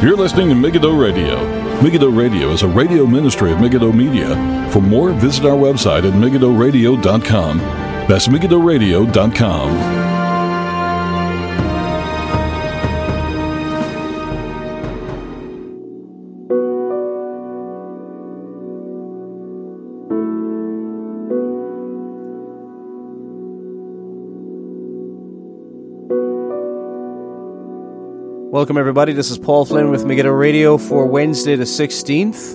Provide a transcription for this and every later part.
You're listening to Megiddo Radio. Megiddo Radio is a radio ministry of Megiddo Media. For more, visit our website at megiddoradio.com. That's megiddoradio.com. Welcome, everybody. This is Paul Flynn with Megiddo Radio for Wednesday, the 16th,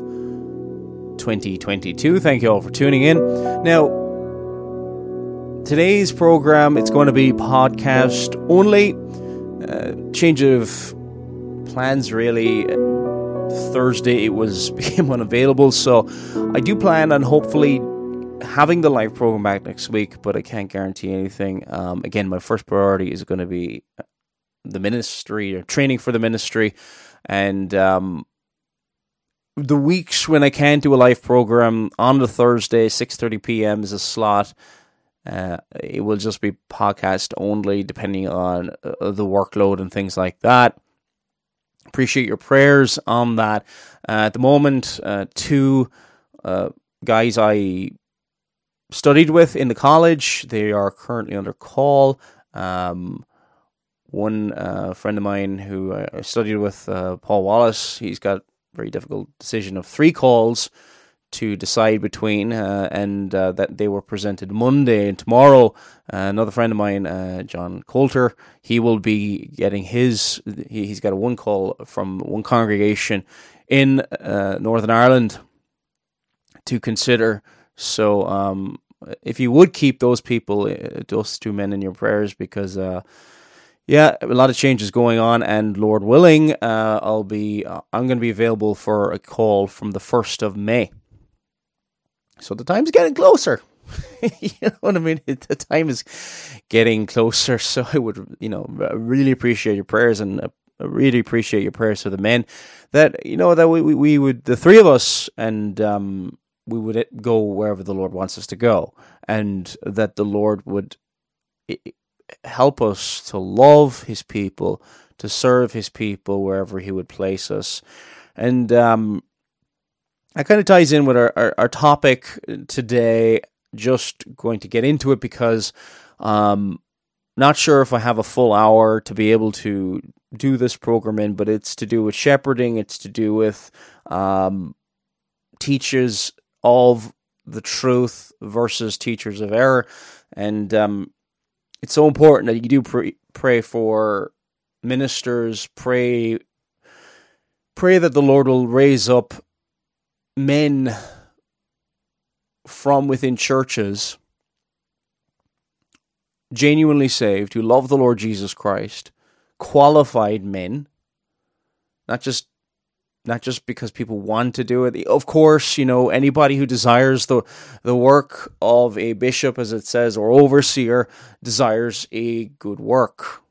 2022. Thank you all for tuning in. Now, today's program, it's going to be podcast only. Uh, change of plans, really. Thursday, it was became unavailable, so I do plan on hopefully having the live program back next week, but I can't guarantee anything. Um, again, my first priority is going to be the ministry or training for the ministry, and um, the weeks when I can't do a live program on the Thursday, six thirty p.m. is a slot. Uh, it will just be podcast only, depending on uh, the workload and things like that. Appreciate your prayers on that. Uh, at the moment, uh, two uh, guys I studied with in the college, they are currently under call. Um, one uh, friend of mine who I studied with, uh, Paul Wallace, he's got a very difficult decision of three calls to decide between, uh, and uh, that they were presented Monday and tomorrow. Uh, another friend of mine, uh, John Coulter, he will be getting his. He, has got a one call from one congregation in Northern Ireland to consider. So, um, if you would keep those people, those two men in your prayers, because yeah, a lot of changes going on, and Lord willing, uh, I'll be uh, I'm going to be available for a call from the first of May. So the time's getting closer. you know what I mean? The time is getting closer. So I would, you know, really appreciate your prayers and uh, really appreciate your prayers for the men. That you know that we we, we would the three of us and um we would go wherever the Lord wants us to go, and that the Lord would help us to love his people, to serve his people wherever he would place us. And um, that kind of ties in with our, our, our, topic today. Just going to get into it because um, not sure if I have a full hour to be able to do this program in, but it's to do with shepherding. It's to do with um, teachers of the truth versus teachers of error. And um, it's so important that you do pray, pray for ministers, pray pray that the Lord will raise up men from within churches genuinely saved who love the Lord Jesus Christ, qualified men, not just not just because people want to do it. Of course, you know, anybody who desires the the work of a bishop, as it says, or overseer, desires a good work,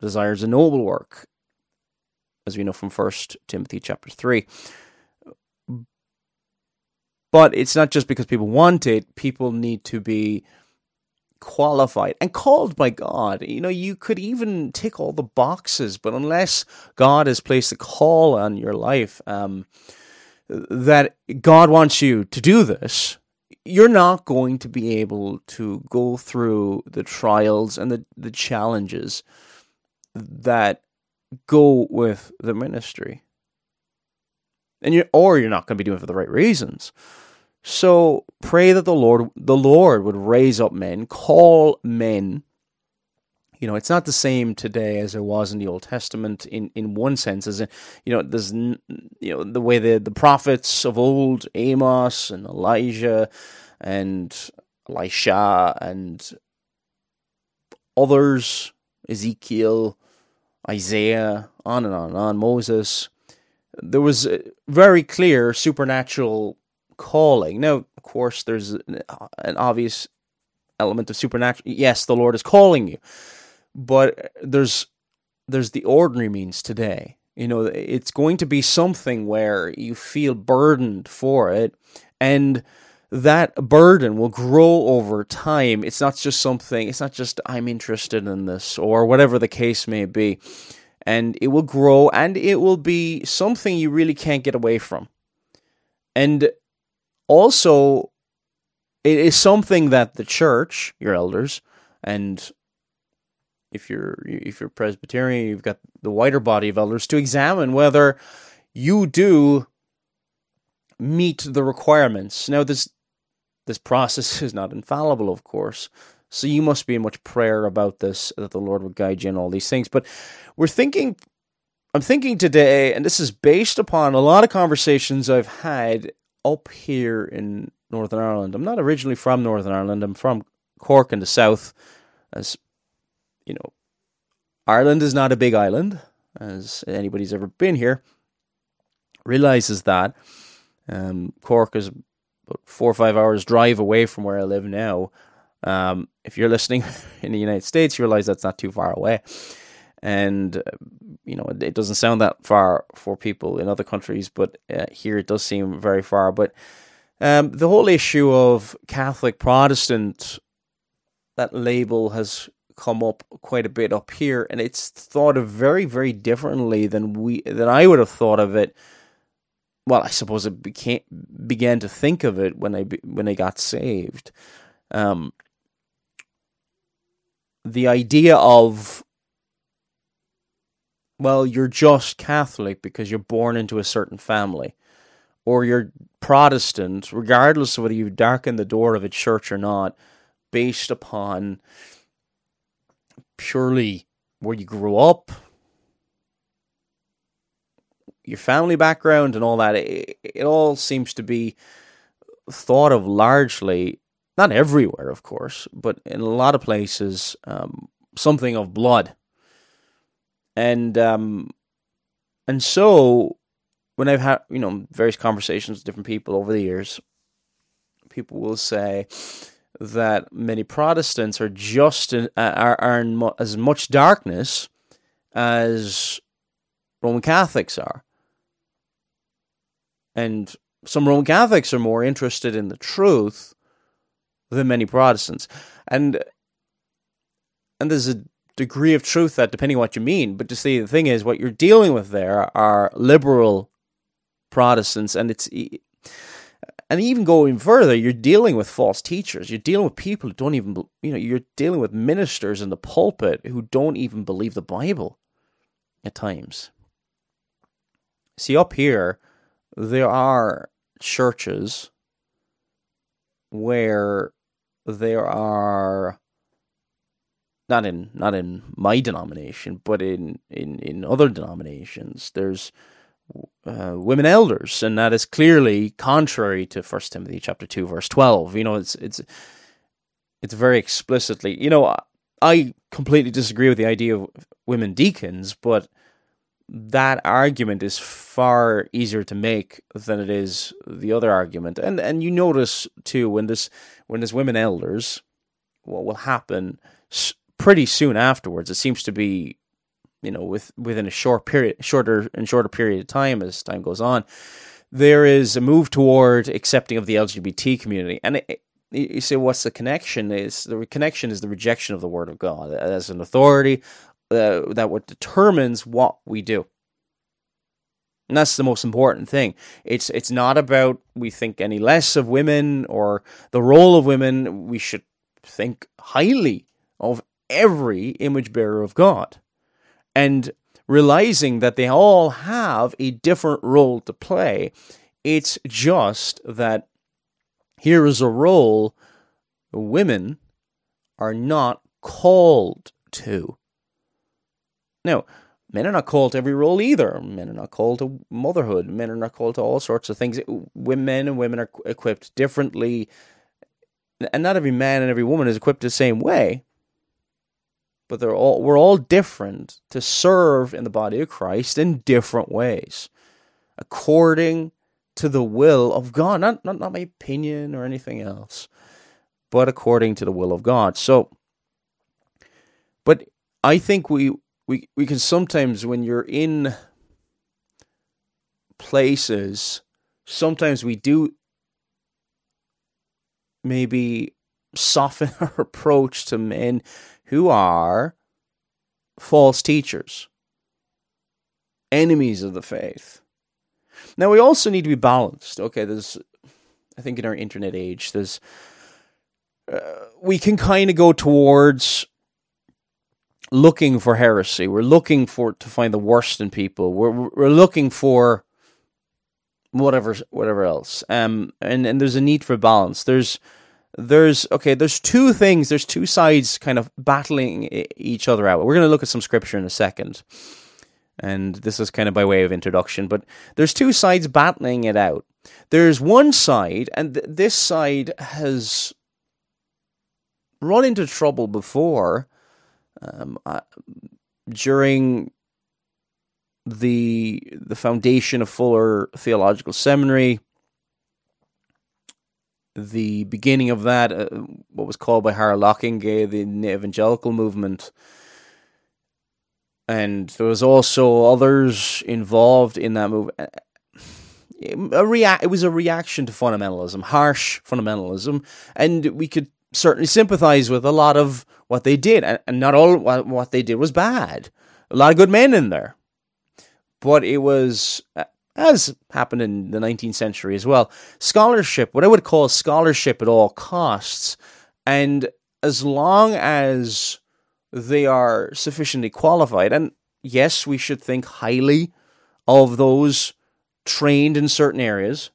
desires a noble work, as we know from First Timothy chapter three. But it's not just because people want it; people need to be qualified and called by God. You know, you could even tick all the boxes, but unless God has placed a call on your life, um, that God wants you to do this, you're not going to be able to go through the trials and the, the challenges that go with the ministry. And you or you're not going to be doing it for the right reasons. So pray that the Lord the Lord would raise up men, call men. You know, it's not the same today as it was in the Old Testament in, in one sense, as in, you know, there's you know the way the the prophets of old, Amos and Elijah and Elisha and others, Ezekiel, Isaiah, on and on and on, Moses. There was very clear supernatural calling. Now, of course, there's an obvious element of supernatural. Yes, the Lord is calling you, but there's there's the ordinary means today. You know, it's going to be something where you feel burdened for it, and that burden will grow over time. It's not just something. It's not just I'm interested in this or whatever the case may be. and it will grow and it will be something you really can't get away from. And also, it is something that the church, your elders, and if you're if you're Presbyterian, you've got the wider body of elders to examine whether you do meet the requirements. Now, this this process is not infallible, of course. So you must be in much prayer about this that the Lord would guide you in all these things. But we're thinking, I'm thinking today, and this is based upon a lot of conversations I've had up here in Northern Ireland. I'm not originally from Northern Ireland. I'm from Cork in the south. As you know, Ireland is not a big island, as anybody's ever been here realizes that. Um, Cork is about four or five hours drive away from where I live now. Um, if you're listening in the United States, you realize that's not too far away. And, uh, you know, it, doesn't sound that far for people in other countries, but uh, here it does seem very far. But um, the whole issue of Catholic Protestant, that label has come up quite a bit up here, and it's thought of very, very differently than we than I would have thought of it well, I suppose it became began to think of it when I when I got saved. Um, the idea of well, you're just Catholic because you're born into a certain family, or you're Protestant, regardless of whether you darken the door of a church or not, based upon purely where you grew up, your family background and all that, it, it all seems to be thought of largely, not everywhere, of course, but in a lot of places, um, something of blood. And um, and so when I've had you know various conversations with different people over the years, people will say that many Protestants are just in, are, are in as much darkness as Roman Catholics are. And some Roman Catholics are more interested in the truth than many Protestants. And and there's a degree of truth that depending on what you mean, but to see the thing is what you're dealing with there are liberal Protestants and it's and even going further, you're dealing with false teachers. You're dealing with people who don't even, you know, you're dealing with ministers in the pulpit who don't even believe the Bible at times. See, up here, there are churches where there are not in not in my denomination, but in in in other denominations, there's uh, women elders, and that is clearly contrary to First Timothy chapter two verse twelve. You know, it's it's it's very explicitly. You know, I completely disagree with the idea of women deacons, but that argument is far easier to make than it is the other argument. And and you notice too when this when there's women elders, what will happen pretty soon afterwards. It seems to be, you know, with within a short period, shorter and shorter period of time as time goes on, there is a move toward accepting of the LGBT community. And it, you say, what's the connection? Is the connection is the rejection of the word of God as an authority, uh, that what determines what we do. And that's the most important thing. It's it's not about we think any less of women or the role of women. We should think highly of every image bearer of God. And realizing that they all have a different role to play. It's just that here is a role women are not called to. Now, men are not called to every role either. Men are not called to motherhood. Men are not called to all sorts of things. Men and women are equipped differently, and not every man and every woman is equipped the same way. But they're all we're all different to serve in the body of Christ in different ways, according to the will of God. Not not not my opinion or anything else, but according to the will of God. So, but I think we we we can sometimes when you're in places sometimes we do maybe soften our approach to men who are false teachers enemies of the faith. Now, we also need to be balanced. Okay, there's, I think in our internet age, there's, uh, we can kind of go towards looking for heresy. We're looking for to find the worst in people. We're we're looking for whatever whatever else. Um, and and there's a need for balance. There's there's okay. There's two things. There's two sides kind of battling each other out. We're going to look at some scripture in a second, and this is kind of by way of introduction. But there's two sides battling it out. There's one side, and th- this side has run into trouble before. Um, uh, during the the foundation of Fuller Theological Seminary, the beginning of that, uh, what was called by Harold Ockenga, the evangelical movement, and there was also others involved in that movement. Uh, a rea- it was a reaction to fundamentalism, harsh fundamentalism, and we could certainly sympathize with a lot of what they did, and, and not all what they did was bad. A lot of good men in there, but it was uh, as happened in the 19th century as well. Scholarship, what I would call scholarship at all costs, and as long as they are sufficiently qualified, and yes, we should think highly of those trained in certain areas,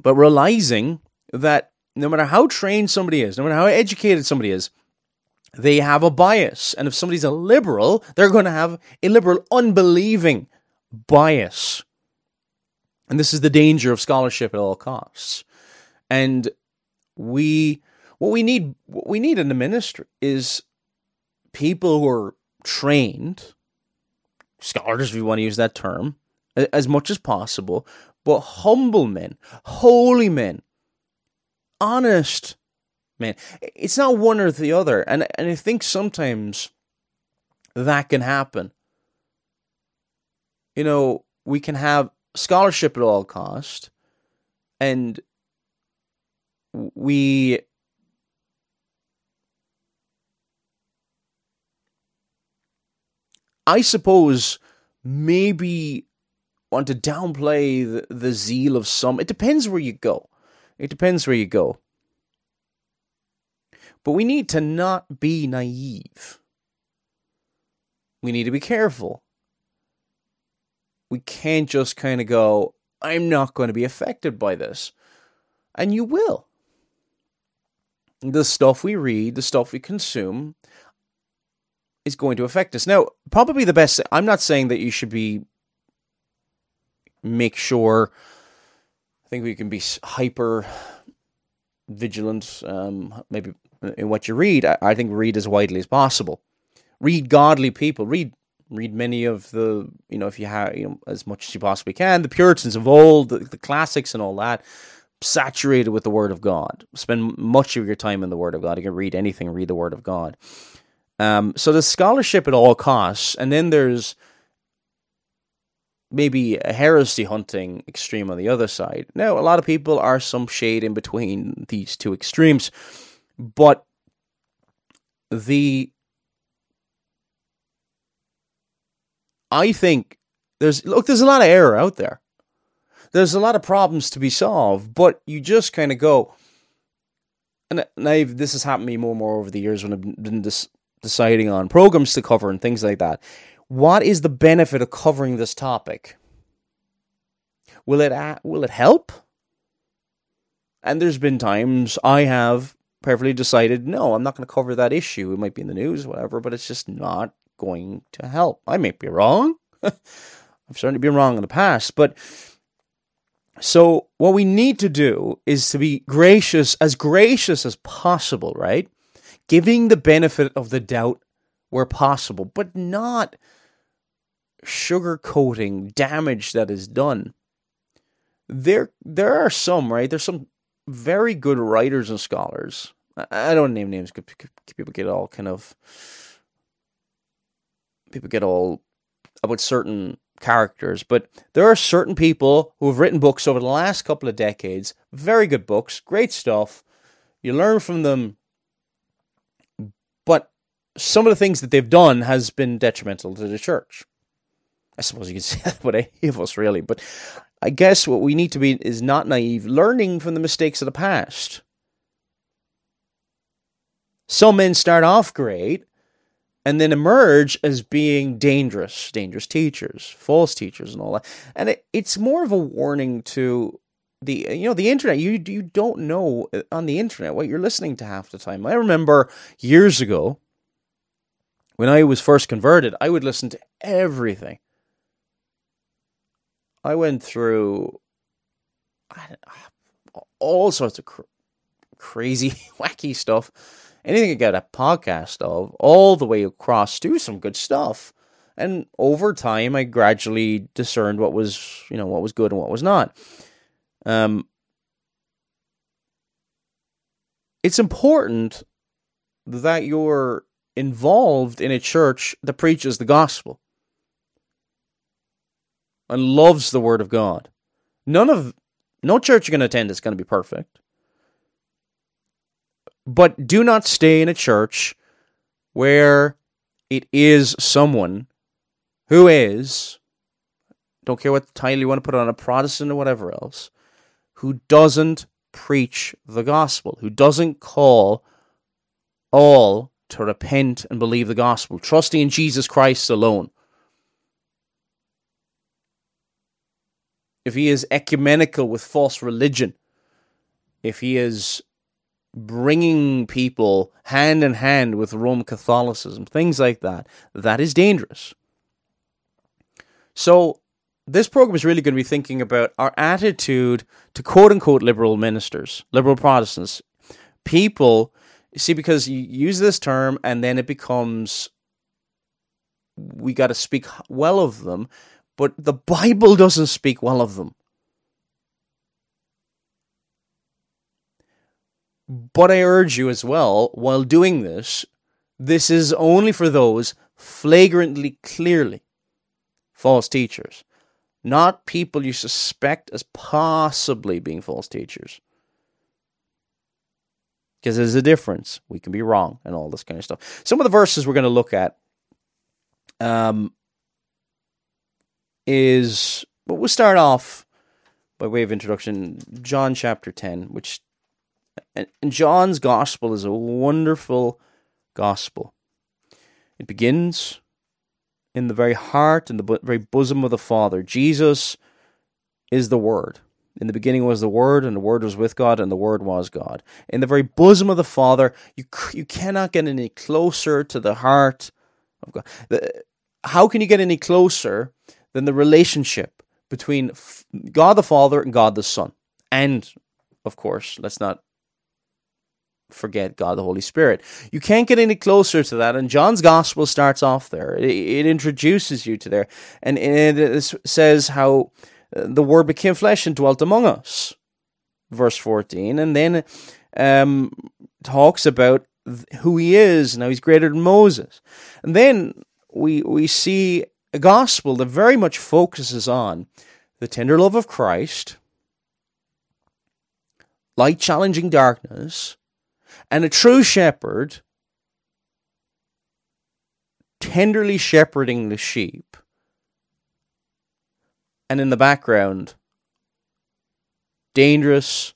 but realizing that no matter how trained somebody is, no matter how educated somebody is, they have a bias. And if somebody's a liberal, they're going to have a liberal, unbelieving bias. And this is the danger of scholarship at all costs. And we, what we need, what we need in the ministry is people who are trained, scholars, if you want to use that term, as much as possible, but humble men, holy men, honest man. It's not one or the other. And and I think sometimes that can happen. You know, we can have scholarship at all cost and we I suppose maybe want to downplay the, the zeal of some. It depends where you go. It depends where you go. But we need to not be naive. We need to be careful. We can't just kind of go, I'm not going to be affected by this. And you will. The stuff we read, the stuff we consume, is going to affect us. Now, probably the best, I'm not saying that you should be, make sure I think we can be hyper vigilant, um, maybe in what you read. I, I think read as widely as possible. Read godly people. Read read many of the you know if you have you know as much as you possibly can. The Puritans of old, the, the classics, and all that. Saturated with the Word of God. Spend much of your time in the Word of God. You can read anything. Read the Word of God. Um, so there's scholarship at all costs, and then there's maybe a heresy hunting extreme on the other side. Now, a lot of people are some shade in between these two extremes, but the I think there's look there's a lot of error out there. There's a lot of problems to be solved, but you just kind of go and, I've, this has happened to me more and more over the years when I've been dis- deciding on programs to cover and things like that what is the benefit of covering this topic? Will it will it help? And there's been times I have perfectly decided, no, I'm not going to cover that issue. It might be in the news, whatever, but it's just not going to help. I may be wrong. I've certainly been wrong in the past, but so what we need to do is to be gracious, as gracious as possible, right? Giving the benefit of the doubt where possible, but not sugarcoating damage that is done. There, there are some right. There's some very good writers and scholars. I don't name names. because People get all kind of people get all about certain characters, but there are certain people who have written books over the last couple of decades. Very good books, great stuff. You learn from them, but some of the things that they've done has been detrimental to the church. I suppose you can say that about any of us, really. But I guess what we need to be is not naive, learning from the mistakes of the past. Some men start off great and then emerge as being dangerous, dangerous teachers, false teachers, and all that. And it, it's more of a warning to the you know the internet. You you don't know uh, on the internet what you're listening to half the time. I remember years ago when I was first converted, I would listen to everything. I went through all sorts of cr- crazy, wacky stuff anything I get a podcast of, all the way across to some good stuff. And over time, I gradually discerned what was, you know, what was good and what was not. Um, it's important that you're involved in a church that preaches the gospel and loves the word of God. None of no church you're going to attend is going to be perfect. But do not stay in a church where it is someone who is, don't care what title you want to put on, a Protestant or whatever else, who doesn't preach the gospel, who doesn't call all to repent and believe the gospel, trusting in Jesus Christ alone. If he is ecumenical with false religion, if he is bringing people hand in hand with Roman Catholicism, things like that, that is dangerous. So, this program is really going to be thinking about our attitude to quote unquote liberal ministers, liberal Protestants. People, see, because you use this term and then it becomes we got to speak well of them, but the Bible doesn't speak well of them. But I urge you as well, while doing this, this is only for those flagrantly, clearly false teachers, not people you suspect as possibly being false teachers. Because there's a difference. We can be wrong and all this kind of stuff. Some of the verses we're going to look at um, is, but we'll start off by way of introduction, John chapter 10, which and, John's gospel is a wonderful gospel. It begins in the very heart and the very bosom of the Father. Jesus is the Word. In the beginning was the Word, and the Word was with God, and the Word was God. In the very bosom of the Father, you you cannot get any closer to the heart of God. The, how can you get any closer than the relationship between God the Father and God the Son? And, of course, let's not forget God the Holy Spirit. You can't get any closer to that, and John's Gospel starts off there. It, introduces you to there, and, and it says how uh, the Word became flesh and dwelt among us. Verse 14, and then um, talks about who he is now he's greater than Moses. And then we, we see a gospel that very much focuses on the tender love of Christ, light challenging darkness, and a true shepherd, tenderly shepherding the sheep, and in the background, dangerous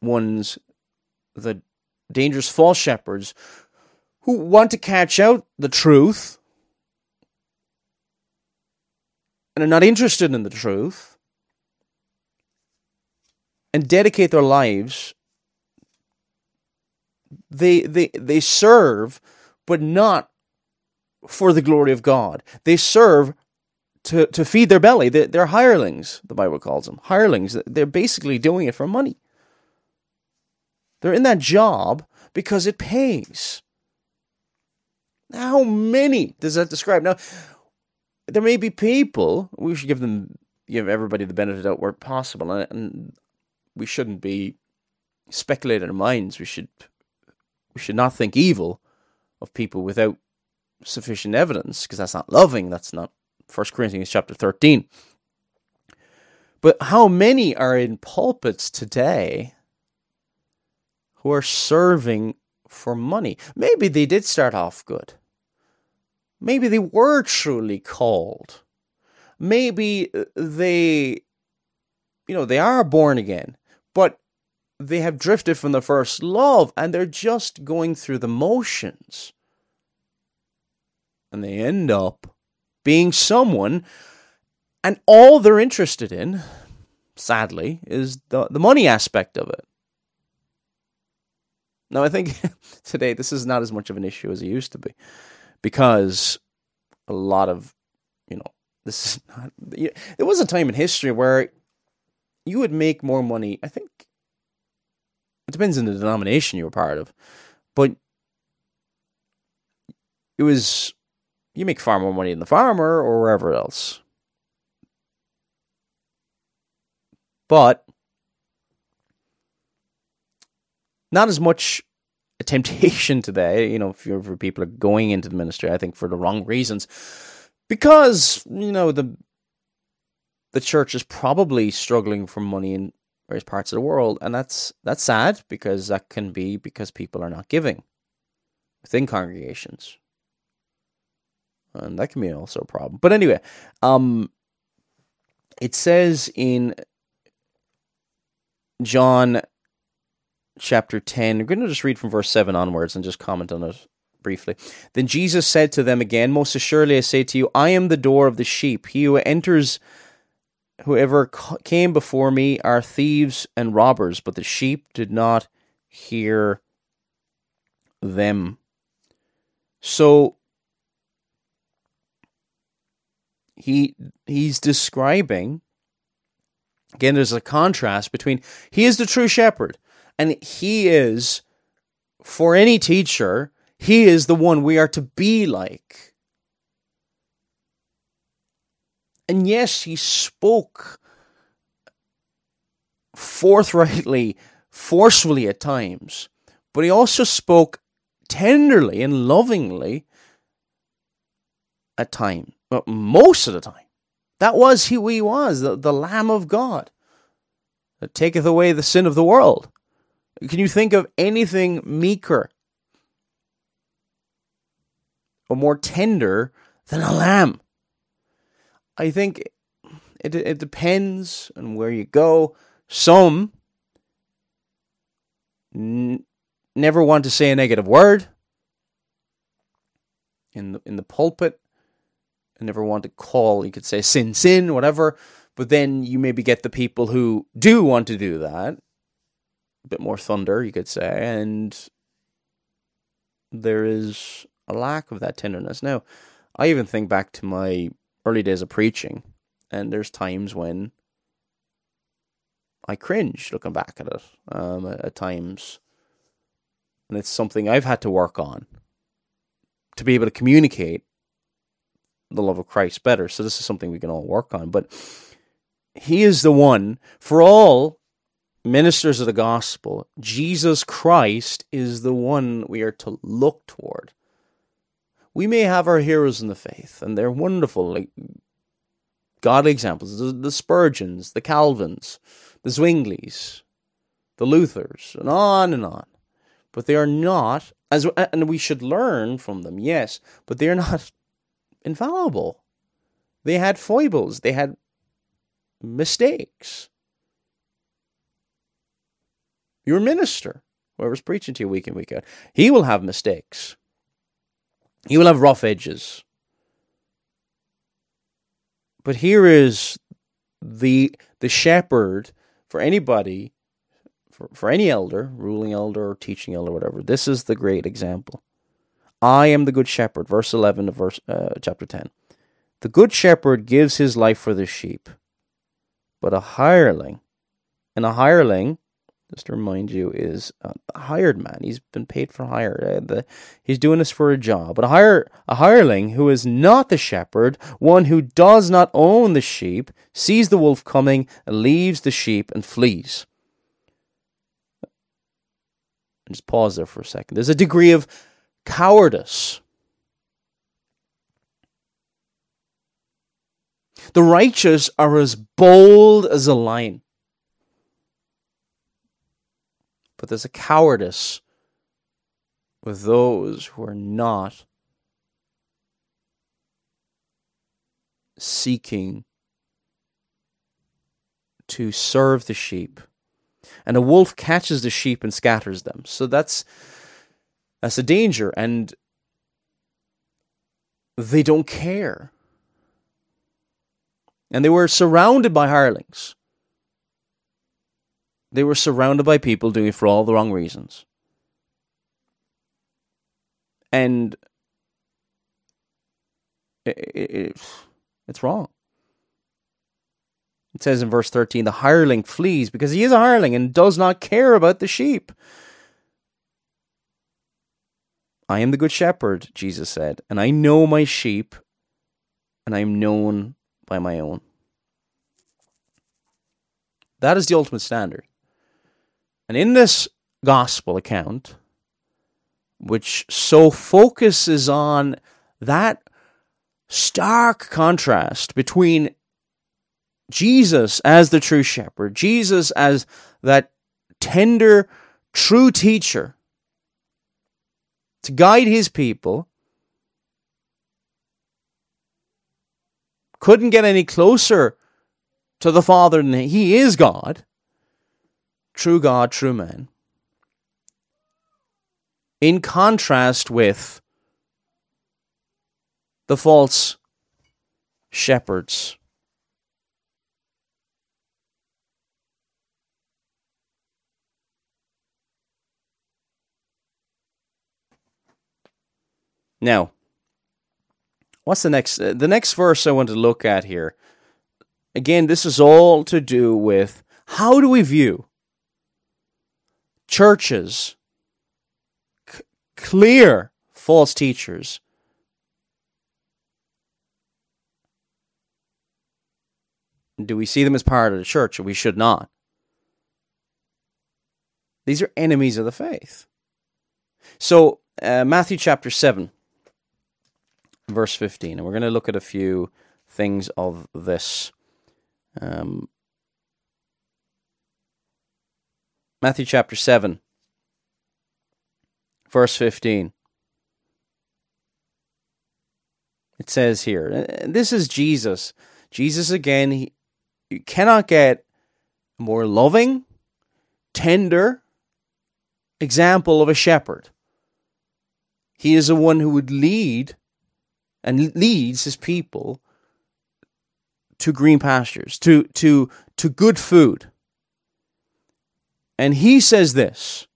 ones, the dangerous false shepherds who want to catch out the truth and are not interested in the truth and dedicate their lives they they they serve, but not for the glory of God. They serve to to feed their belly. They're, they're hirelings. The Bible calls them hirelings. They're basically doing it for money. They're in that job because it pays. How many does that describe? Now, there may be people, we should give them, give everybody the benefit of doubt where possible, and, and we shouldn't be speculating our minds. We should we should not think evil of people without sufficient evidence, because that's not loving. That's not 1 Corinthians chapter 13. But how many are in pulpits today who are serving for money. Maybe they did start off good. Maybe they were truly called. Maybe uh, they, you know, they are born again, but they have drifted from the first love and they're just going through the motions. And they end up being someone, and all they're interested in, sadly, is the, the money aspect of it. Now, I think today this is not as much of an issue as it used to be because a lot of, you know, this is not. There was a time in history where you would make more money. I think it depends on the denomination you were part of, but it was you make far more money than the farmer or wherever else. But not as much a temptation today, you know, for, for people are going into the ministry, I think for the wrong reasons. Because, you know, the the church is probably struggling for money in various parts of the world, and that's that's sad because that can be because people are not giving within congregations, and that can be also a problem. But anyway, um, it says in John chapter 10, we're going to just read from verse 7 onwards and just comment on it briefly. Then Jesus said to them again, Most assuredly I say to you, I am the door of the sheep. He who enters Whoever came before me are thieves and robbers, but the sheep did not hear them. So he he's describing again there's a contrast between he is the true shepherd and he is for any teacher he is the one we are to be like And yes, he spoke forthrightly, forcefully at times, but he also spoke tenderly and lovingly at times, but most of the time. That was who he was, the, the Lamb of God that taketh away the sin of the world. Can you think of anything meeker or more tender than a lamb? I think it it depends on where you go. Some n- never want to say a negative word in the, in the pulpit. I never want to call. You could say sin, sin, whatever. But then you maybe get the people who do want to do that. A bit more thunder, you could say, and there is a lack of that tenderness. Now, I even think back to my early days of preaching, and there's times when I cringe looking back at it. Um, at times, and it's something I've had to work on to be able to communicate the love of Christ better. So this is something we can all work on. But He is the one for all ministers of the gospel. Jesus Christ is the one we are to look toward we may have our heroes in the faith, and they're wonderful, like godly examples. The, the Spurgeons, the Calvins, the Zwinglies, the Luthers, and on and on. But they are not, as and we should learn from them, yes, but they are not infallible. They had foibles. They had mistakes. Your minister, whoever's preaching to you week in, week out, he will have mistakes. He will have rough edges. But here is the the shepherd for anybody, for, for any elder, ruling elder or teaching elder, whatever. This is the great example. I am the good shepherd, verse eleven of verse uh, chapter ten. The good shepherd gives his life for the sheep, but a hireling, and a hireling just to remind you, is a hired man. He's been paid for hire. Uh, the, he's doing this for a job. But a hire a hireling who is not the shepherd, one who does not own the sheep, sees the wolf coming and leaves the sheep and flees. Just pause there for a second. There's a degree of cowardice. The righteous are as bold as a lion. But there's a cowardice with those who are not seeking to serve the sheep. And a wolf catches the sheep and scatters them. So that's that's a danger and they don't care. And they were surrounded by hirelings. They were surrounded by people doing it for all the wrong reasons. And it, it, it's wrong. It says in verse 13 the hireling flees because he is a hireling and does not care about the sheep. I am the good shepherd, Jesus said, and I know my sheep, and I am known by my own. That is the ultimate standard. And in this gospel account, which so focuses on that stark contrast between Jesus as the true shepherd, Jesus as that tender, true teacher to guide his people, couldn't get any closer to the Father than he is God, true God, true man. In contrast with the false shepherds. Now, what's the next? Uh, the next verse I want to look at here. Again, this is all to do with how do we view churches, c- clear false teachers. Do we see them as part of the church we should not? These are enemies of the faith. So, uh, Matthew chapter 7 verse 15. And we're going to look at a few things of this. Um, Matthew chapter 7, verse 15. It says here, this is Jesus. Jesus again, he, you cannot get more loving, tender example of a shepherd. He is the one who would lead and leads his people to green pastures, to to to good food. And he says this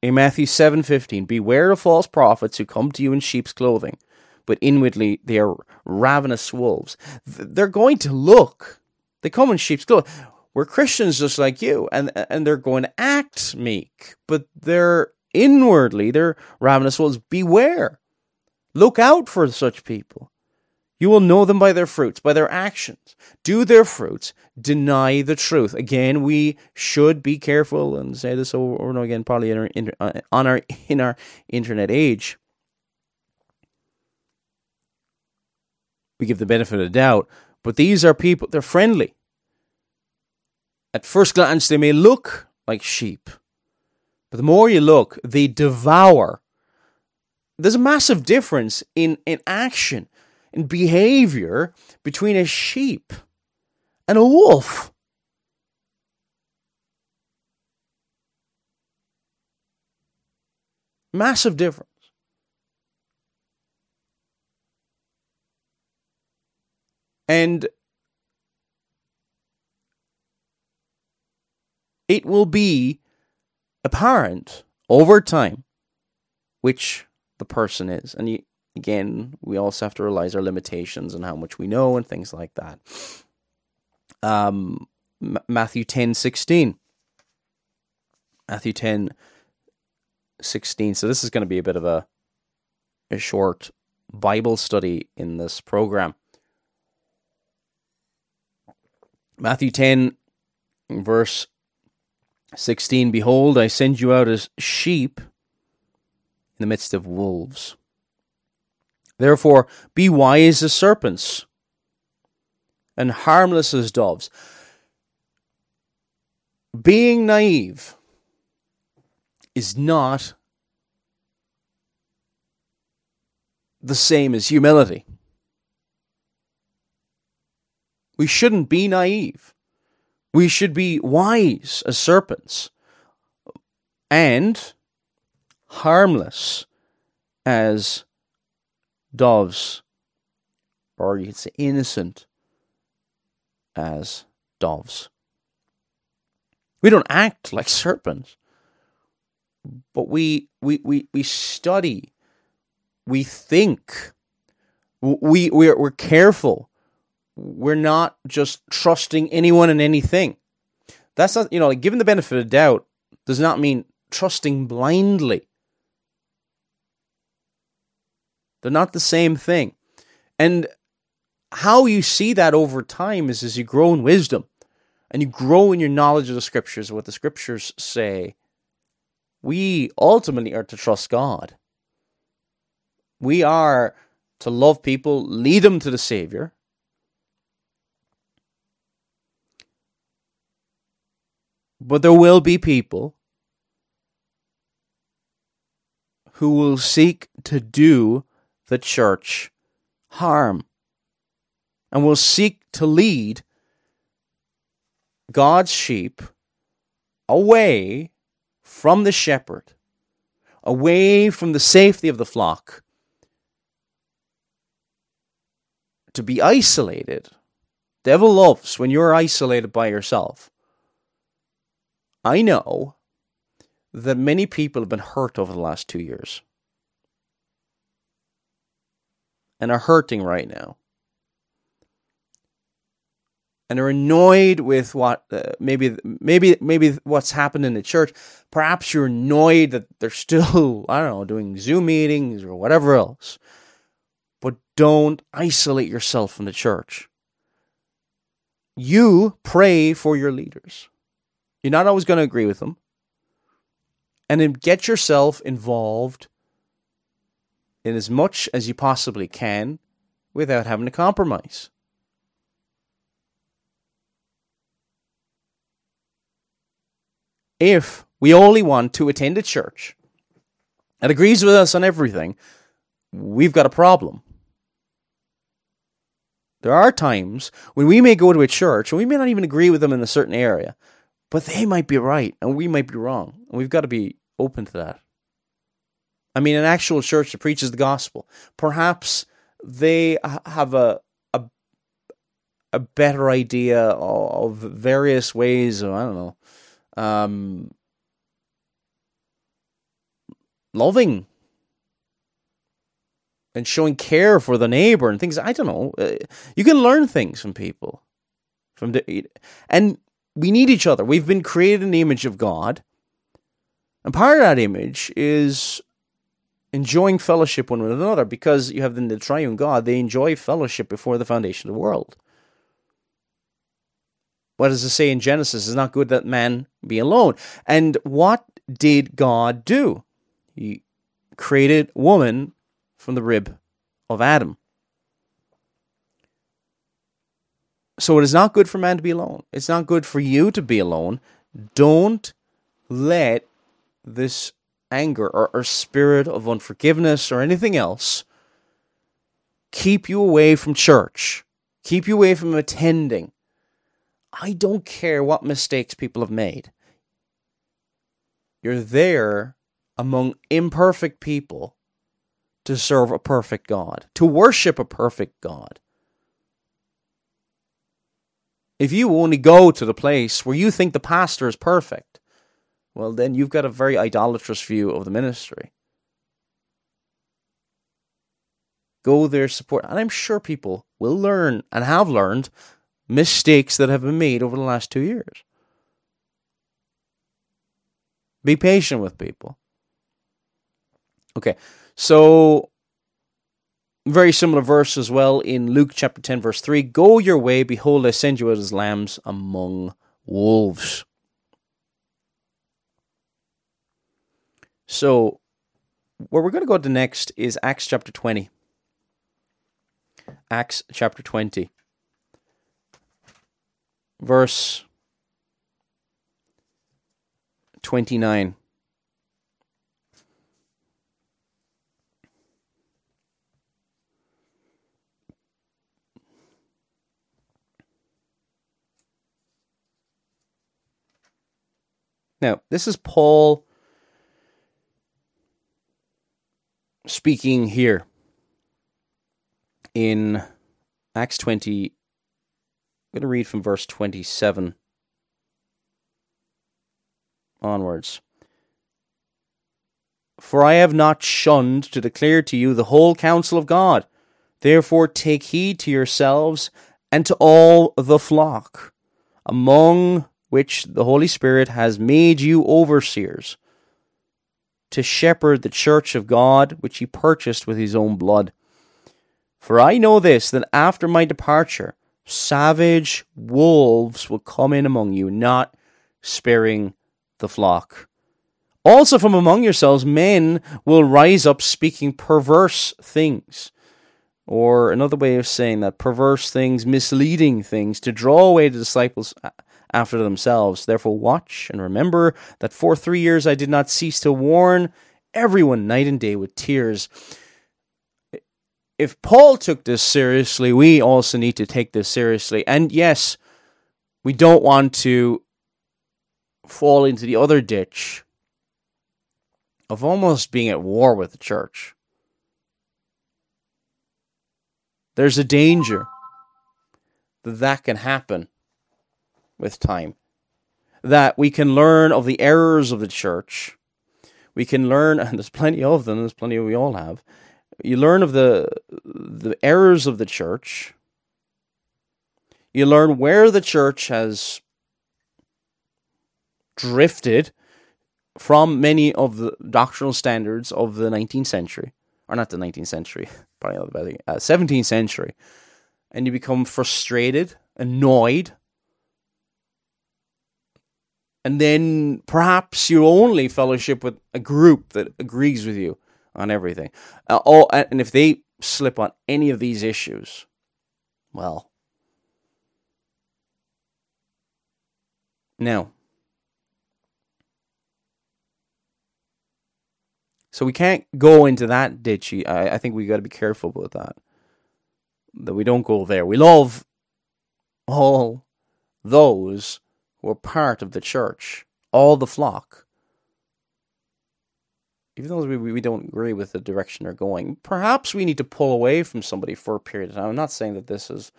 in Matthew 7:15, "Beware of false prophets who come to you in sheep's clothing, but inwardly they are ravenous wolves." They're going to look. They come in sheep's clothing. We're Christians just like you, and and they're going to act meek, but they're inwardly they're ravenous wolves. Beware. Look out for such people. You will know them by their fruits, by their actions. Do their fruits, deny the truth. Again, we should be careful and say this over and over again, probably in our, in, uh, on our in our internet age. We give the benefit of the doubt, but these are people. They're friendly. At first glance, they may look like sheep, but the more you look, they devour there's a massive difference in, in action and behavior between a sheep and a wolf. Massive difference. And it will be apparent over time which the person is. And you, again, we also have to realize our limitations and how much we know and things like that. Um, M- Matthew 10 16. Matthew 10 16. So this is going to be a bit of a, a short Bible study in this program. Matthew 10, verse 16 Behold, I send you out as sheep in the midst of wolves. Therefore, be wise as serpents and harmless as doves. Being naive is not the same as humility. We shouldn't be naive. We should be wise as serpents and harmless as doves, or you could say innocent as doves. We don't act like serpents, but we we we, we study, we think, we we're, we're careful. We're not just trusting anyone and anything. That's not you know, like given the benefit of doubt does not mean trusting blindly. They're not the same thing. And how you see that over time is as you grow in wisdom and you grow in your knowledge of the scriptures, what the scriptures say. We ultimately are to trust God. We are to love people, lead them to the Savior. But there will be people who will seek to do the church harm and will seek to lead God's sheep away from the shepherd, away from the safety of the flock, to be isolated. Devil loves when you're isolated by yourself. I know that many people have been hurt over the last two years and are hurting right now. And are annoyed with what uh, maybe maybe maybe what's happened in the church. Perhaps you're annoyed that they're still i don't know doing zoom meetings or whatever else. But don't isolate yourself from the church. You pray for your leaders. You're not always going to agree with them. And then get yourself involved in as much as you possibly can without having to compromise. If we only want to attend a church that agrees with us on everything, we've got a problem. There are times when we may go to a church and we may not even agree with them in a certain area, but they might be right and we might be wrong. And we've got to be open to that. I mean, an actual church that preaches the gospel. Perhaps they have a a, a better idea of various ways of I don't know, um, loving and showing care for the neighbor and things. I don't know. Uh, you can learn things from people, from the, and we need each other. We've been created in the image of God, and part of that image is enjoying fellowship one with another because you have the triune God, they enjoy fellowship before the foundation of the world. What does it say in Genesis? It's not good that man be alone. And what did God do? He created woman from the rib of Adam. So it is not good for man to be alone. It's not good for you to be alone. Don't let this anger or, or spirit of unforgiveness or anything else keep you away from church, keep you away from attending. I don't care what mistakes people have made. You're there among imperfect people to serve a perfect God, to worship a perfect God. If you only go to the place where you think the pastor is perfect, well, then you've got a very idolatrous view of the ministry. Go there, support. And I'm sure people will learn and have learned mistakes that have been made over the last two years. Be patient with people. Okay, so very similar verse as well in Luke chapter 10, verse 3 Go your way, behold, I send you as lambs among wolves. So, where we're going to go to next is Acts chapter 20. Acts chapter 20, verse 29. Now, this is Paul speaking here in Acts 20. I'm going to read from verse 27 onwards. For I have not shunned to declare to you the whole counsel of God. Therefore, take heed to yourselves and to all the flock, among which the Holy Spirit has made you overseers, to shepherd the church of God, which he purchased with his own blood. For I know this, that after my departure, savage wolves will come in among you, not sparing the flock. Also from among yourselves, men will rise up speaking perverse things. Or another way of saying that, perverse things, misleading things, to draw away the disciples after themselves. Therefore, watch and remember that for three years I did not cease to warn everyone night and day with tears. If Paul took this seriously, we also need to take this seriously. And yes, we don't want to fall into the other ditch of almost being at war with the church. There's a danger that that can happen with time. That we can learn of the errors of the church. We can learn, and there's plenty of them, there's plenty we all have. You learn of the the errors of the church. You learn where the church has drifted from many of the doctrinal standards of the 19th century, or not the 19th century, probably not the uh, 17th century, and you become frustrated, annoyed, and then perhaps you only fellowship with a group that agrees with you on everything. Uh, all, and if they slip on any of these issues, well, now So we can't go into that ditch. I, I think we got to be careful about that. That we don't go there. We love all those who are part of the church, all the flock. Even though we, we don't agree with the direction they're going, perhaps we need to pull away from somebody for a period of time. I'm not saying that this is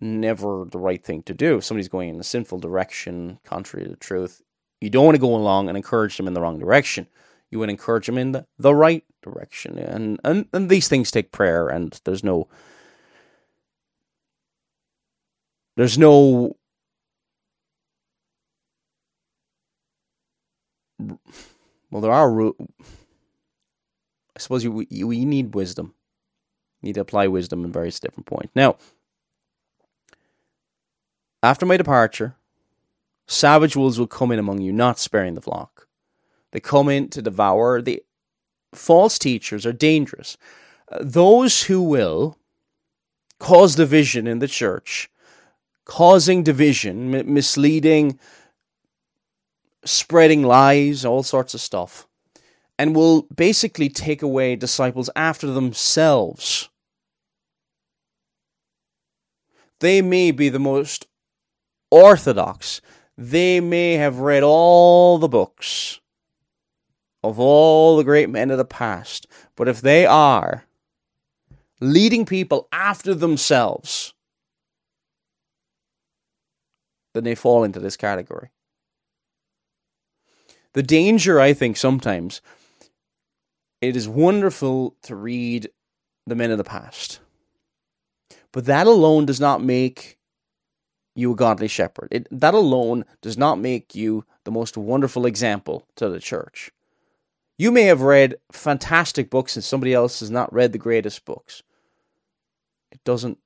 never the right thing to do. If somebody's going in a sinful direction, contrary to the truth, you don't want to go along and encourage them in the wrong direction you would encourage them in the, the right direction. And, and and these things take prayer, and there's no there's no well, there are. I suppose you we need wisdom. You need to apply wisdom in various different points. Now, after my departure, savage wolves will come in among you, not sparing the flock. They come in to devour. The false teachers are dangerous. Uh, those who will cause division in the church, causing division, misleading, spreading lies, all sorts of stuff, and will basically take away disciples after themselves. They may be the most orthodox. They may have read all the books of all the great men of the past. But if they are leading people after themselves, then they fall into this category. The danger, I think, sometimes it is wonderful to read the men of the past, but that alone does not make you a godly shepherd. It, that alone does not make you the most wonderful example to the church. You may have read fantastic books and somebody else has not read the greatest books. It doesn't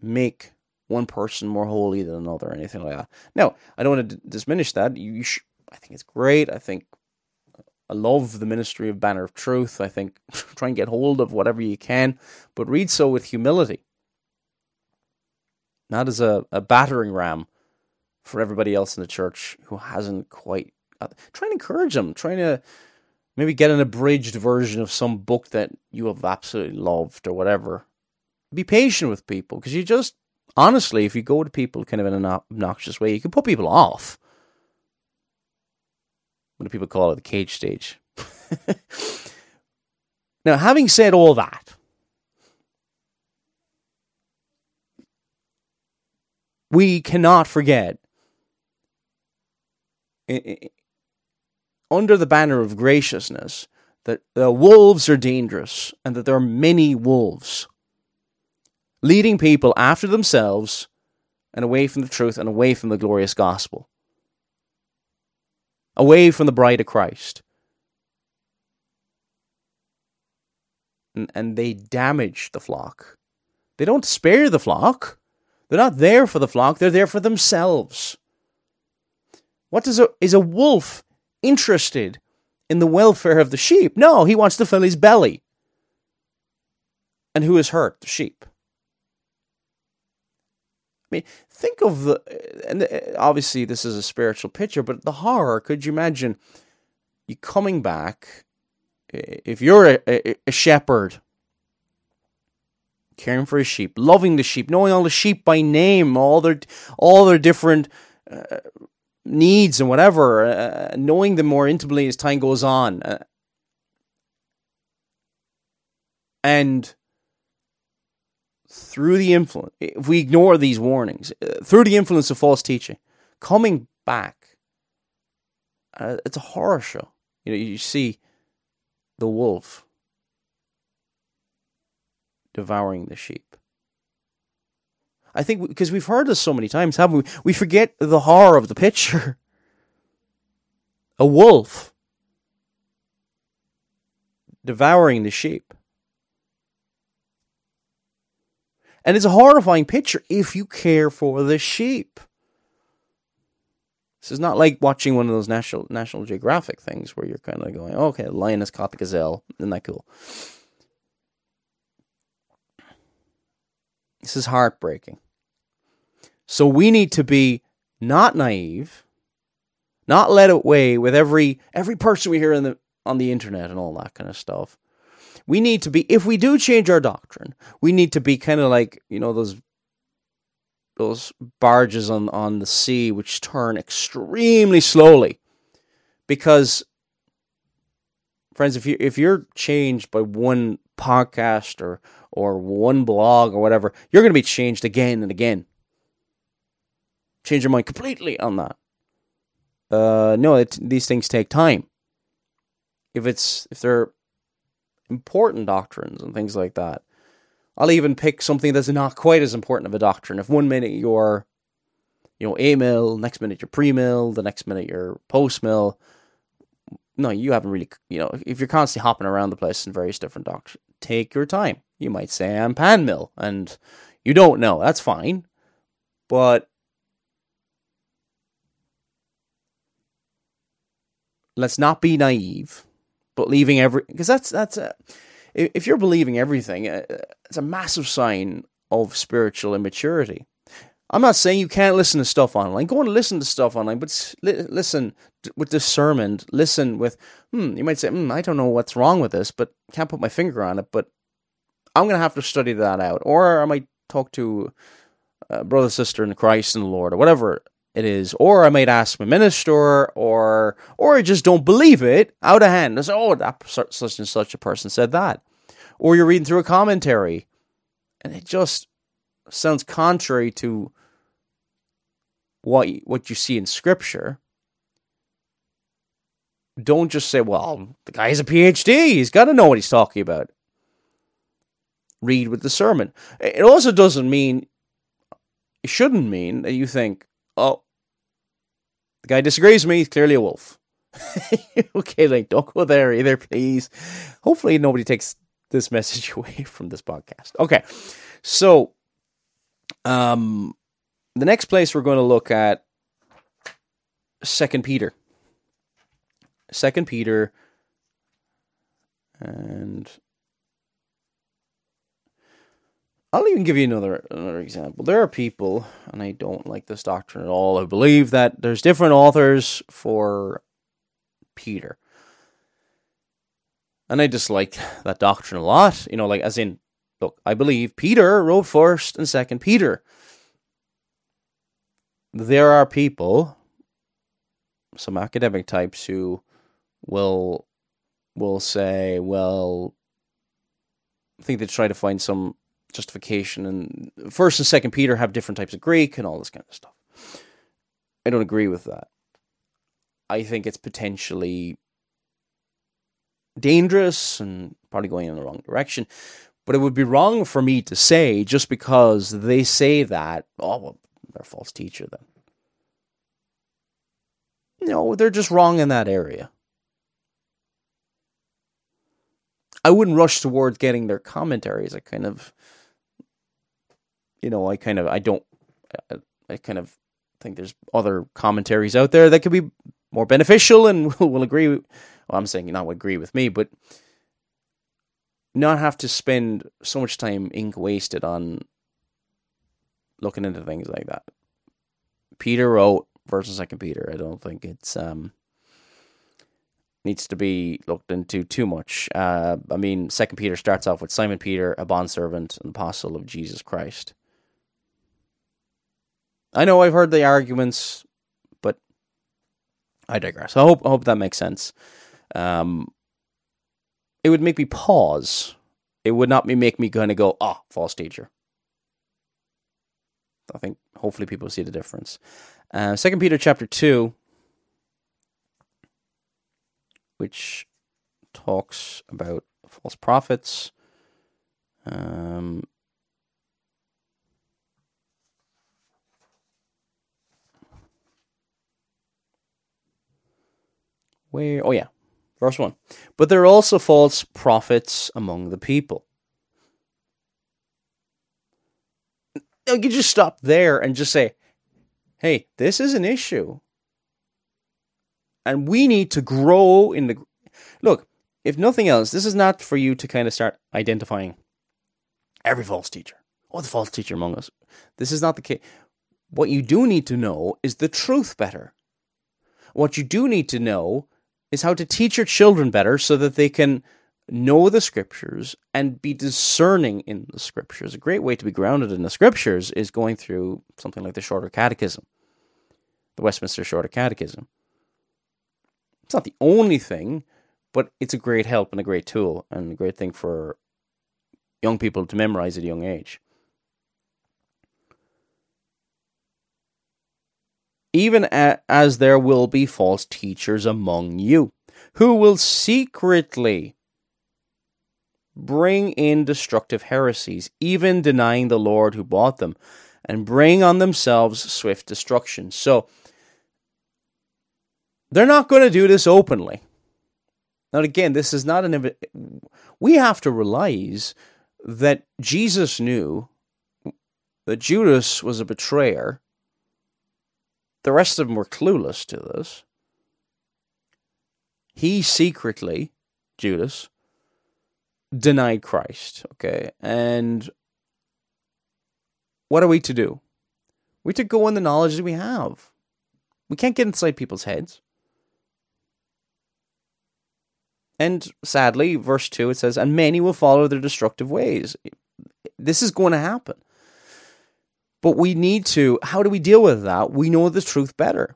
make one person more holy than another or anything like that. Now, I don't want to d- diminish that. You, sh- I think it's great. I think I love the ministry of Banner of Truth. I think try and get hold of whatever you can, but read so with humility, not as a, a battering ram for everybody else in the church who hasn't quite. Uh, try and encourage them. Trying to maybe get an abridged version of some book that you have absolutely loved or whatever. Be patient with people because you just honestly, if you go to people kind of in an obnoxious way, you can put people off. What do people call it? The cage stage. now, having said all that, we cannot forget under the banner of graciousness that the wolves are dangerous and that there are many wolves leading people after themselves and away from the truth and away from the glorious gospel, away from the bride of Christ. And, and they damage the flock. They don't spare the flock. They're not there for the flock, they're there for themselves. What does a is a wolf interested in the welfare of the sheep? No, he wants to fill his belly. And who is hurt? The sheep. I mean, think of the, and obviously this is a spiritual picture, but the horror. Could you imagine you coming back? If you're a, a, a shepherd, caring for his sheep, loving the sheep, knowing all the sheep by name, all their all their different uh, needs and whatever, uh, knowing them more intimately as time goes on, uh, and through the influence, if we ignore these warnings, uh, through the influence of false teaching, coming back, uh, it's a horror show. You know, you see the wolf devouring the sheep. I think because we've heard this so many times, haven't we? We forget the horror of the picture. A wolf devouring the sheep. And it's a horrifying picture if you care for the sheep. This is not like watching one of those National National Geographic things where you're kind of going, oh, okay, lion has caught the gazelle. Isn't that cool? This is heartbreaking. So we need to be not naive, not led away with every every person we hear in the on the internet and all that kind of stuff we need to be if we do change our doctrine, we need to be kind of like you know those those barges on on the sea which turn extremely slowly, because friends, if you if you're changed by one podcast or or one blog or whatever, you're going to be changed again and again. Change your mind completely on that. Uh, no, it, these things take time. If it's if they're important doctrines and things like that. I'll even pick something that's not quite as important of a doctrine. If one minute you're, you know, a mill, next minute you're pre mill, the next minute you're post mill. No, you haven't really, you know, if you're constantly hopping around the place in various different doctrines, take your time. You might say I'm pan mill, and you don't know. That's fine, but let's not be naive believing every because that's that's a, if you're believing everything, uh, it's a massive sign of spiritual immaturity. I'm not saying you can't listen to stuff online. Go and listen to stuff online, but listen with discernment. Listen with, hmm, you might say, hmm, I don't know what's wrong with this, but can't put my finger on it. But I'm going to have to study that out. Or I might talk to a brother, sister in Christ and the Lord, or whatever it is, or I might ask my minister, or or I just don't believe it out of hand. I say, oh, that such and such a person said that, or you're reading through a commentary, and it just sounds contrary to what what you see in Scripture. Don't just say, well, the guy has a PhD. He's got to know what he's talking about. Read with discernment. It also doesn't mean, it shouldn't mean that you think, oh, the guy disagrees with me. He's clearly a wolf. okay, like don't go there either, please. Hopefully, nobody takes this message away from this podcast. Okay, so um, the next place we're going to look at Second Peter. Second Peter, and I'll even give you another another example. There are people, and I don't like this doctrine at all. I believe that there's different authors for Peter, and I dislike that doctrine a lot. You know, like as in, look, I believe Peter wrote First and Second Peter. There are people, some academic types who will will say, well, I think they try to find some justification, and First and Second Peter have different types of Greek and all this kind of stuff. I don't agree with that. I think it's potentially dangerous and probably going in the wrong direction. But it would be wrong for me to say just because they say that, oh, well, they're a false teacher then. No, they're just wrong in that area. I wouldn't rush towards getting their commentaries. I kind of, you know, I kind of, I don't, I kind of think there's other commentaries out there that could be more beneficial and will agree. Well, I'm saying not agree with me, but not have to spend so much time ink wasted on looking into things like that. Peter wrote versus Second Peter. I don't think it's um needs to be looked into too much. Uh, I mean, Second Peter starts off with Simon Peter, a bondservant and apostle of Jesus Christ. I know I've heard the arguments, but I digress. I hope I hope that makes sense. Um, it would make me pause. It would not make me kind of go, "Ah, false teacher." I think hopefully people see the difference. Uh, Second Peter chapter two which talks about false prophets. Um, where? Oh, yeah. Verse 1. But there are also false prophets among the people. You just stop there and just say, hey, this is an issue and we need to grow in the look if nothing else this is not for you to kind of start identifying every false teacher or the false teacher among us this is not the case what you do need to know is the truth better what you do need to know is how to teach your children better so that they can know the scriptures and be discerning in the scriptures a great way to be grounded in the scriptures is going through something like the shorter catechism the westminster shorter catechism it's not the only thing, but it's a great help and a great tool and a great thing for young people to memorize at a young age. Even as there will be false teachers among you, who will secretly bring in destructive heresies, even denying the Lord who bought them, and bring on themselves swift destruction. So, they're not going to do this openly. Now, again, this is not an. We have to realize that Jesus knew that Judas was a betrayer. The rest of them were clueless to this. He secretly, Judas, denied Christ. Okay. And what are we to do? We to go in the knowledge that we have. We can't get inside people's heads. And sadly, verse 2, it says, And many will follow their destructive ways. This is going to happen. But we need to, how do we deal with that? We know the truth better.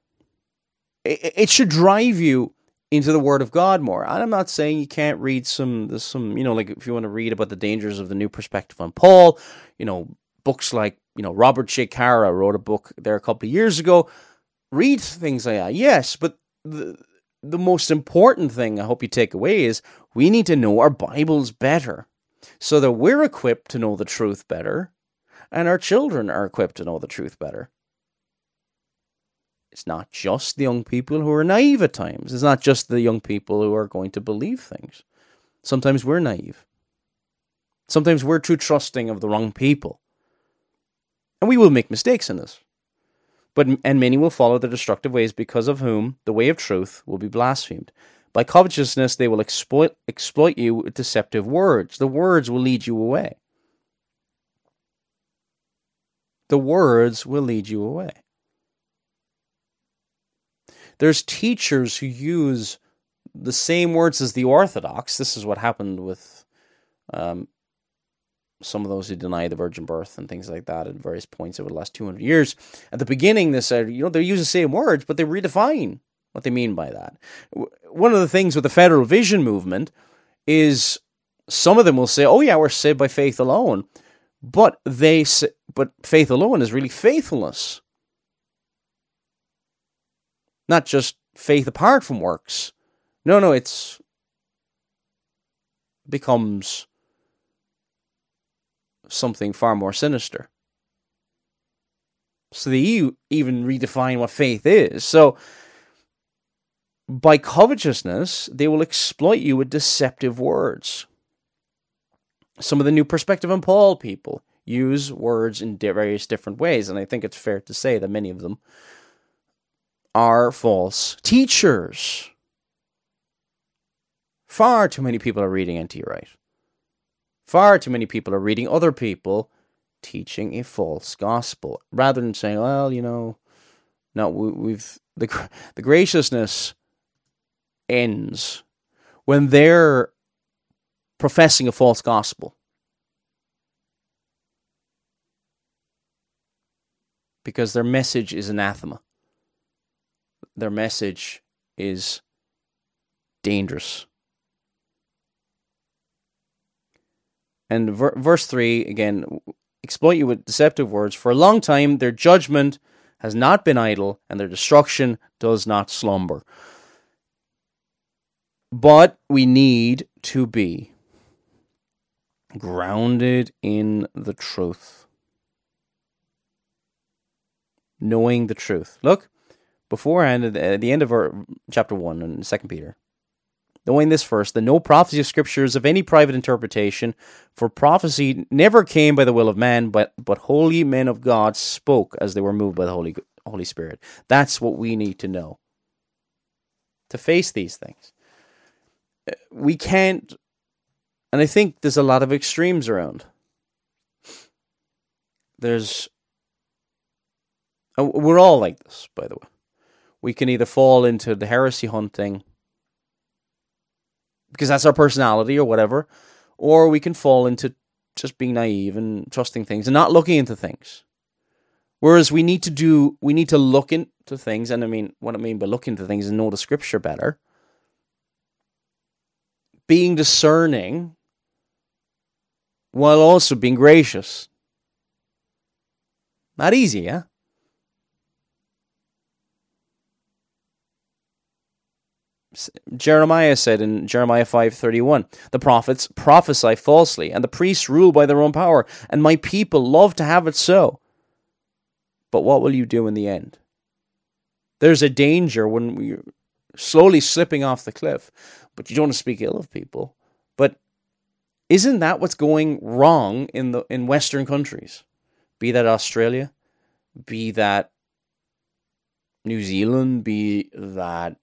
It, it should drive you into the Word of God more. And I'm not saying you can't read some, some, you know, like if you want to read about the dangers of the new perspective on Paul, you know, books like, you know, Robert J. Wrote a book there a couple of years ago. Read things like that, yes, but the, the most important thing I hope you take away is we need to know our Bibles better so that we're equipped to know the truth better and our children are equipped to know the truth better. It's not just the young people who are naive at times. It's not just the young people who are going to believe things. Sometimes we're naive. Sometimes we're too trusting of the wrong people. And we will make mistakes in this. But and many will follow the destructive ways, because of whom the way of truth will be blasphemed. By covetousness they will exploit exploit you with deceptive words. The words will lead you away. The words will lead you away. There's teachers who use the same words as the Orthodox. This is what happened with um, some of those who deny the virgin birth and things like that at various points over the last 200 years. At the beginning, they said, you know, they use the same words, but they redefine what they mean by that. One of the things with the Federal Vision movement is some of them will say, "Oh yeah, we're saved by faith alone," but they say, but faith alone is really faithfulness, not just faith apart from works. No, no, it's becomes something far more sinister. So they even redefine what faith is. So by covetousness, they will exploit you with deceptive words. Some of the new perspective on Paul people use words in various different ways, and I think it's fair to say that many of them are false teachers. Far too many people are reading N.T. Wright. Far too many people are reading other people teaching a false gospel rather than saying, well, you know, no, we, have the the graciousness ends when they're professing a false gospel. Because their message is anathema. Their message is dangerous. And ver- verse 3 again exploit you with deceptive words. For a long time, their judgment has not been idle, and their destruction does not slumber. But we need to be grounded in the truth. Knowing the truth. Look, beforehand, at the end of our chapter 1 in 2 Peter, knowing this first, that no prophecy of Scripture is of any private interpretation, for prophecy never came by the will of man, but, but holy men of God spoke as they were moved by the Holy, Holy Spirit. That's what we need to know to face these things. We can't, and I think there's a lot of extremes around. There's, we're all like this, by the way. We can either fall into the heresy hunting because that's our personality or whatever, or we can fall into just being naive and trusting things and not looking into things. Whereas we need to do, we need to look into things, and I mean, what I mean by look into things is know the scripture better. Being discerning while also being gracious. Not easy, yeah? Jeremiah said in Jeremiah 5:31, "The prophets prophesy falsely, and the priests rule by their own power, and my people love to have it so." But what will you do in the end? There's a danger when we're slowly slipping off the cliff, but you don't want to speak ill of people. But isn't that what's going wrong in the in western countries? Be that Australia, be that New Zealand, be that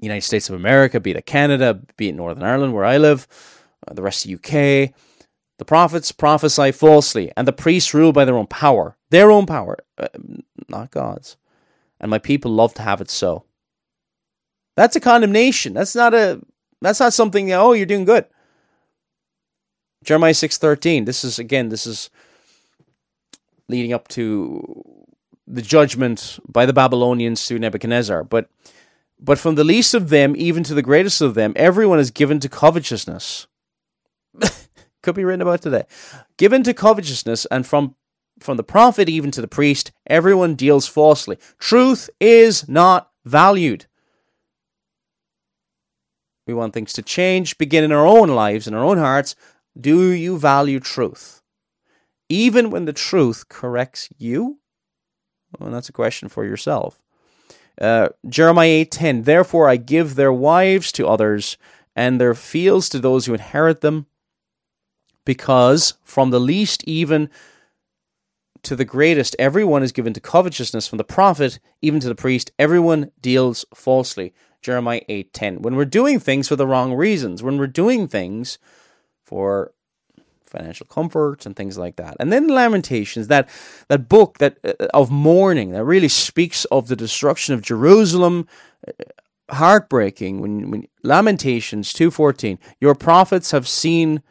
United States of America, be it Canada, be it Northern Ireland, where I live, uh, the rest of the UK. The prophets prophesy falsely, and the priests rule by their own power, their own power, uh, not God's. And my people love to have it so. That's a condemnation. That's not a. That's not something. Oh, you're doing good. Jeremiah six thirteen. This is again. This is leading up to the judgment by the Babylonians to Nebuchadnezzar. But but from the least of them, even to the greatest of them, everyone is given to covetousness. Could be written about today. Given to covetousness, and from from the prophet even to the priest, everyone deals falsely. Truth is not valued. We want things to change, begin in our own lives, in our own hearts. Do you value truth? Even when the truth corrects you? Well, that's a question for yourself. Uh, Jeremiah 8:10 Therefore I give their wives to others and their fields to those who inherit them because from the least even to the greatest everyone is given to covetousness from the prophet even to the priest. Everyone deals falsely. Jeremiah 8:10 When we're doing things for the wrong reasons when we're doing things for financial comforts and things like that. And then Lamentations, that that book that uh, of mourning that really speaks of the destruction of Jerusalem, uh, heartbreaking. When, when Lamentations two fourteen, your prophets have seen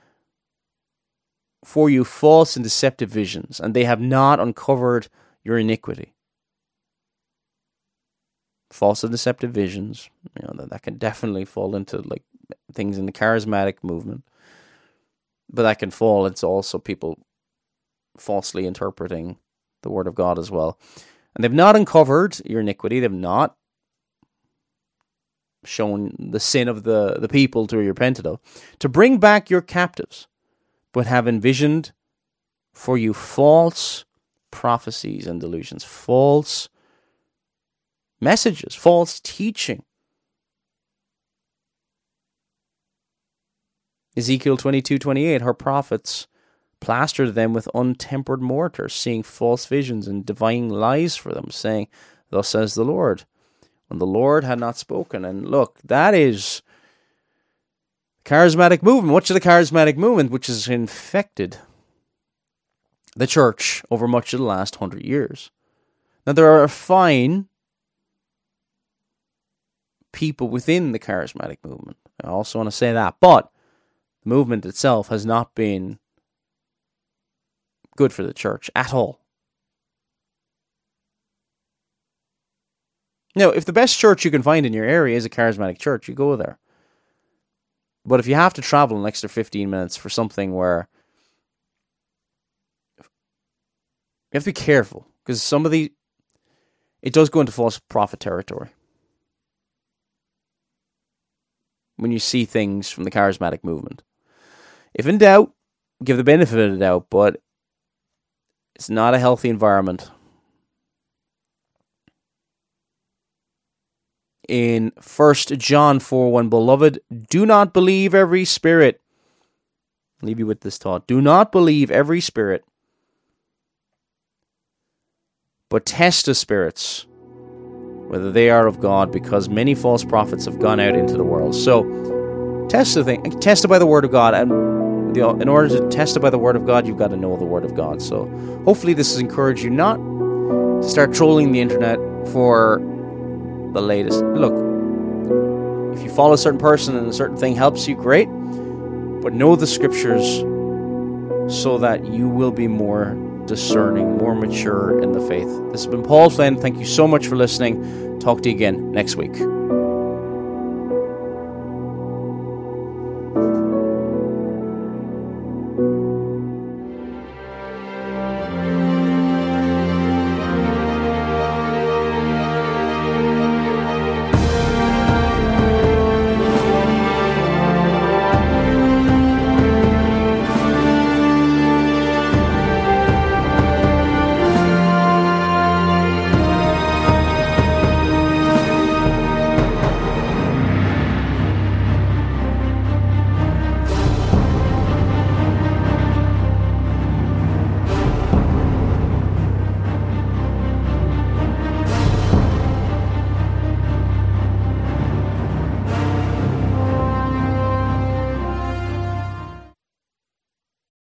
for you false and deceptive visions, and they have not uncovered your iniquity. false and deceptive visions. You know that that can definitely fall into like things in the charismatic movement, but that can fall into also people falsely interpreting the word of God as well. And they've not uncovered your iniquity. They've not shown the sin of the, the people to repented of, to bring back your captives, but have envisioned for you false prophecies and delusions, false messages, false teaching. Ezekiel 22 28, her prophets plastered them with untempered mortar, seeing false visions and divine lies for them, saying, Thus says the Lord when the Lord had not spoken. And look, that is charismatic movement, much of the charismatic movement which has infected the church over much of the last hundred years. Now, there are fine people within the charismatic movement. I also want to say that. But the movement itself has not been good for the church at all. Now, if the best church you can find in your area is a charismatic church, you go there. But if you have to travel an extra 15 minutes for something where you have to be careful because some of the it does go into false prophet territory. When you see things from the charismatic movement. If in doubt, give the benefit of the doubt, but it's not a healthy environment in First John 4 1. Beloved, do not believe every spirit. I'll leave you with this thought. Do not believe every spirit, but test the spirits, whether they are of God, because many false prophets have gone out into the world. So, test the thing, test it by the word of God, and Uh, in order to test it by the word of God, you've got to know the word of God. So, hopefully, this has encouraged you not to start trolling the internet for the latest. Look, if you follow a certain person and a certain thing helps you, great. But know the scriptures so that you will be more discerning, more mature in the faith. This has been Paul Flynn. Thank you so much for listening. Talk to you again next week.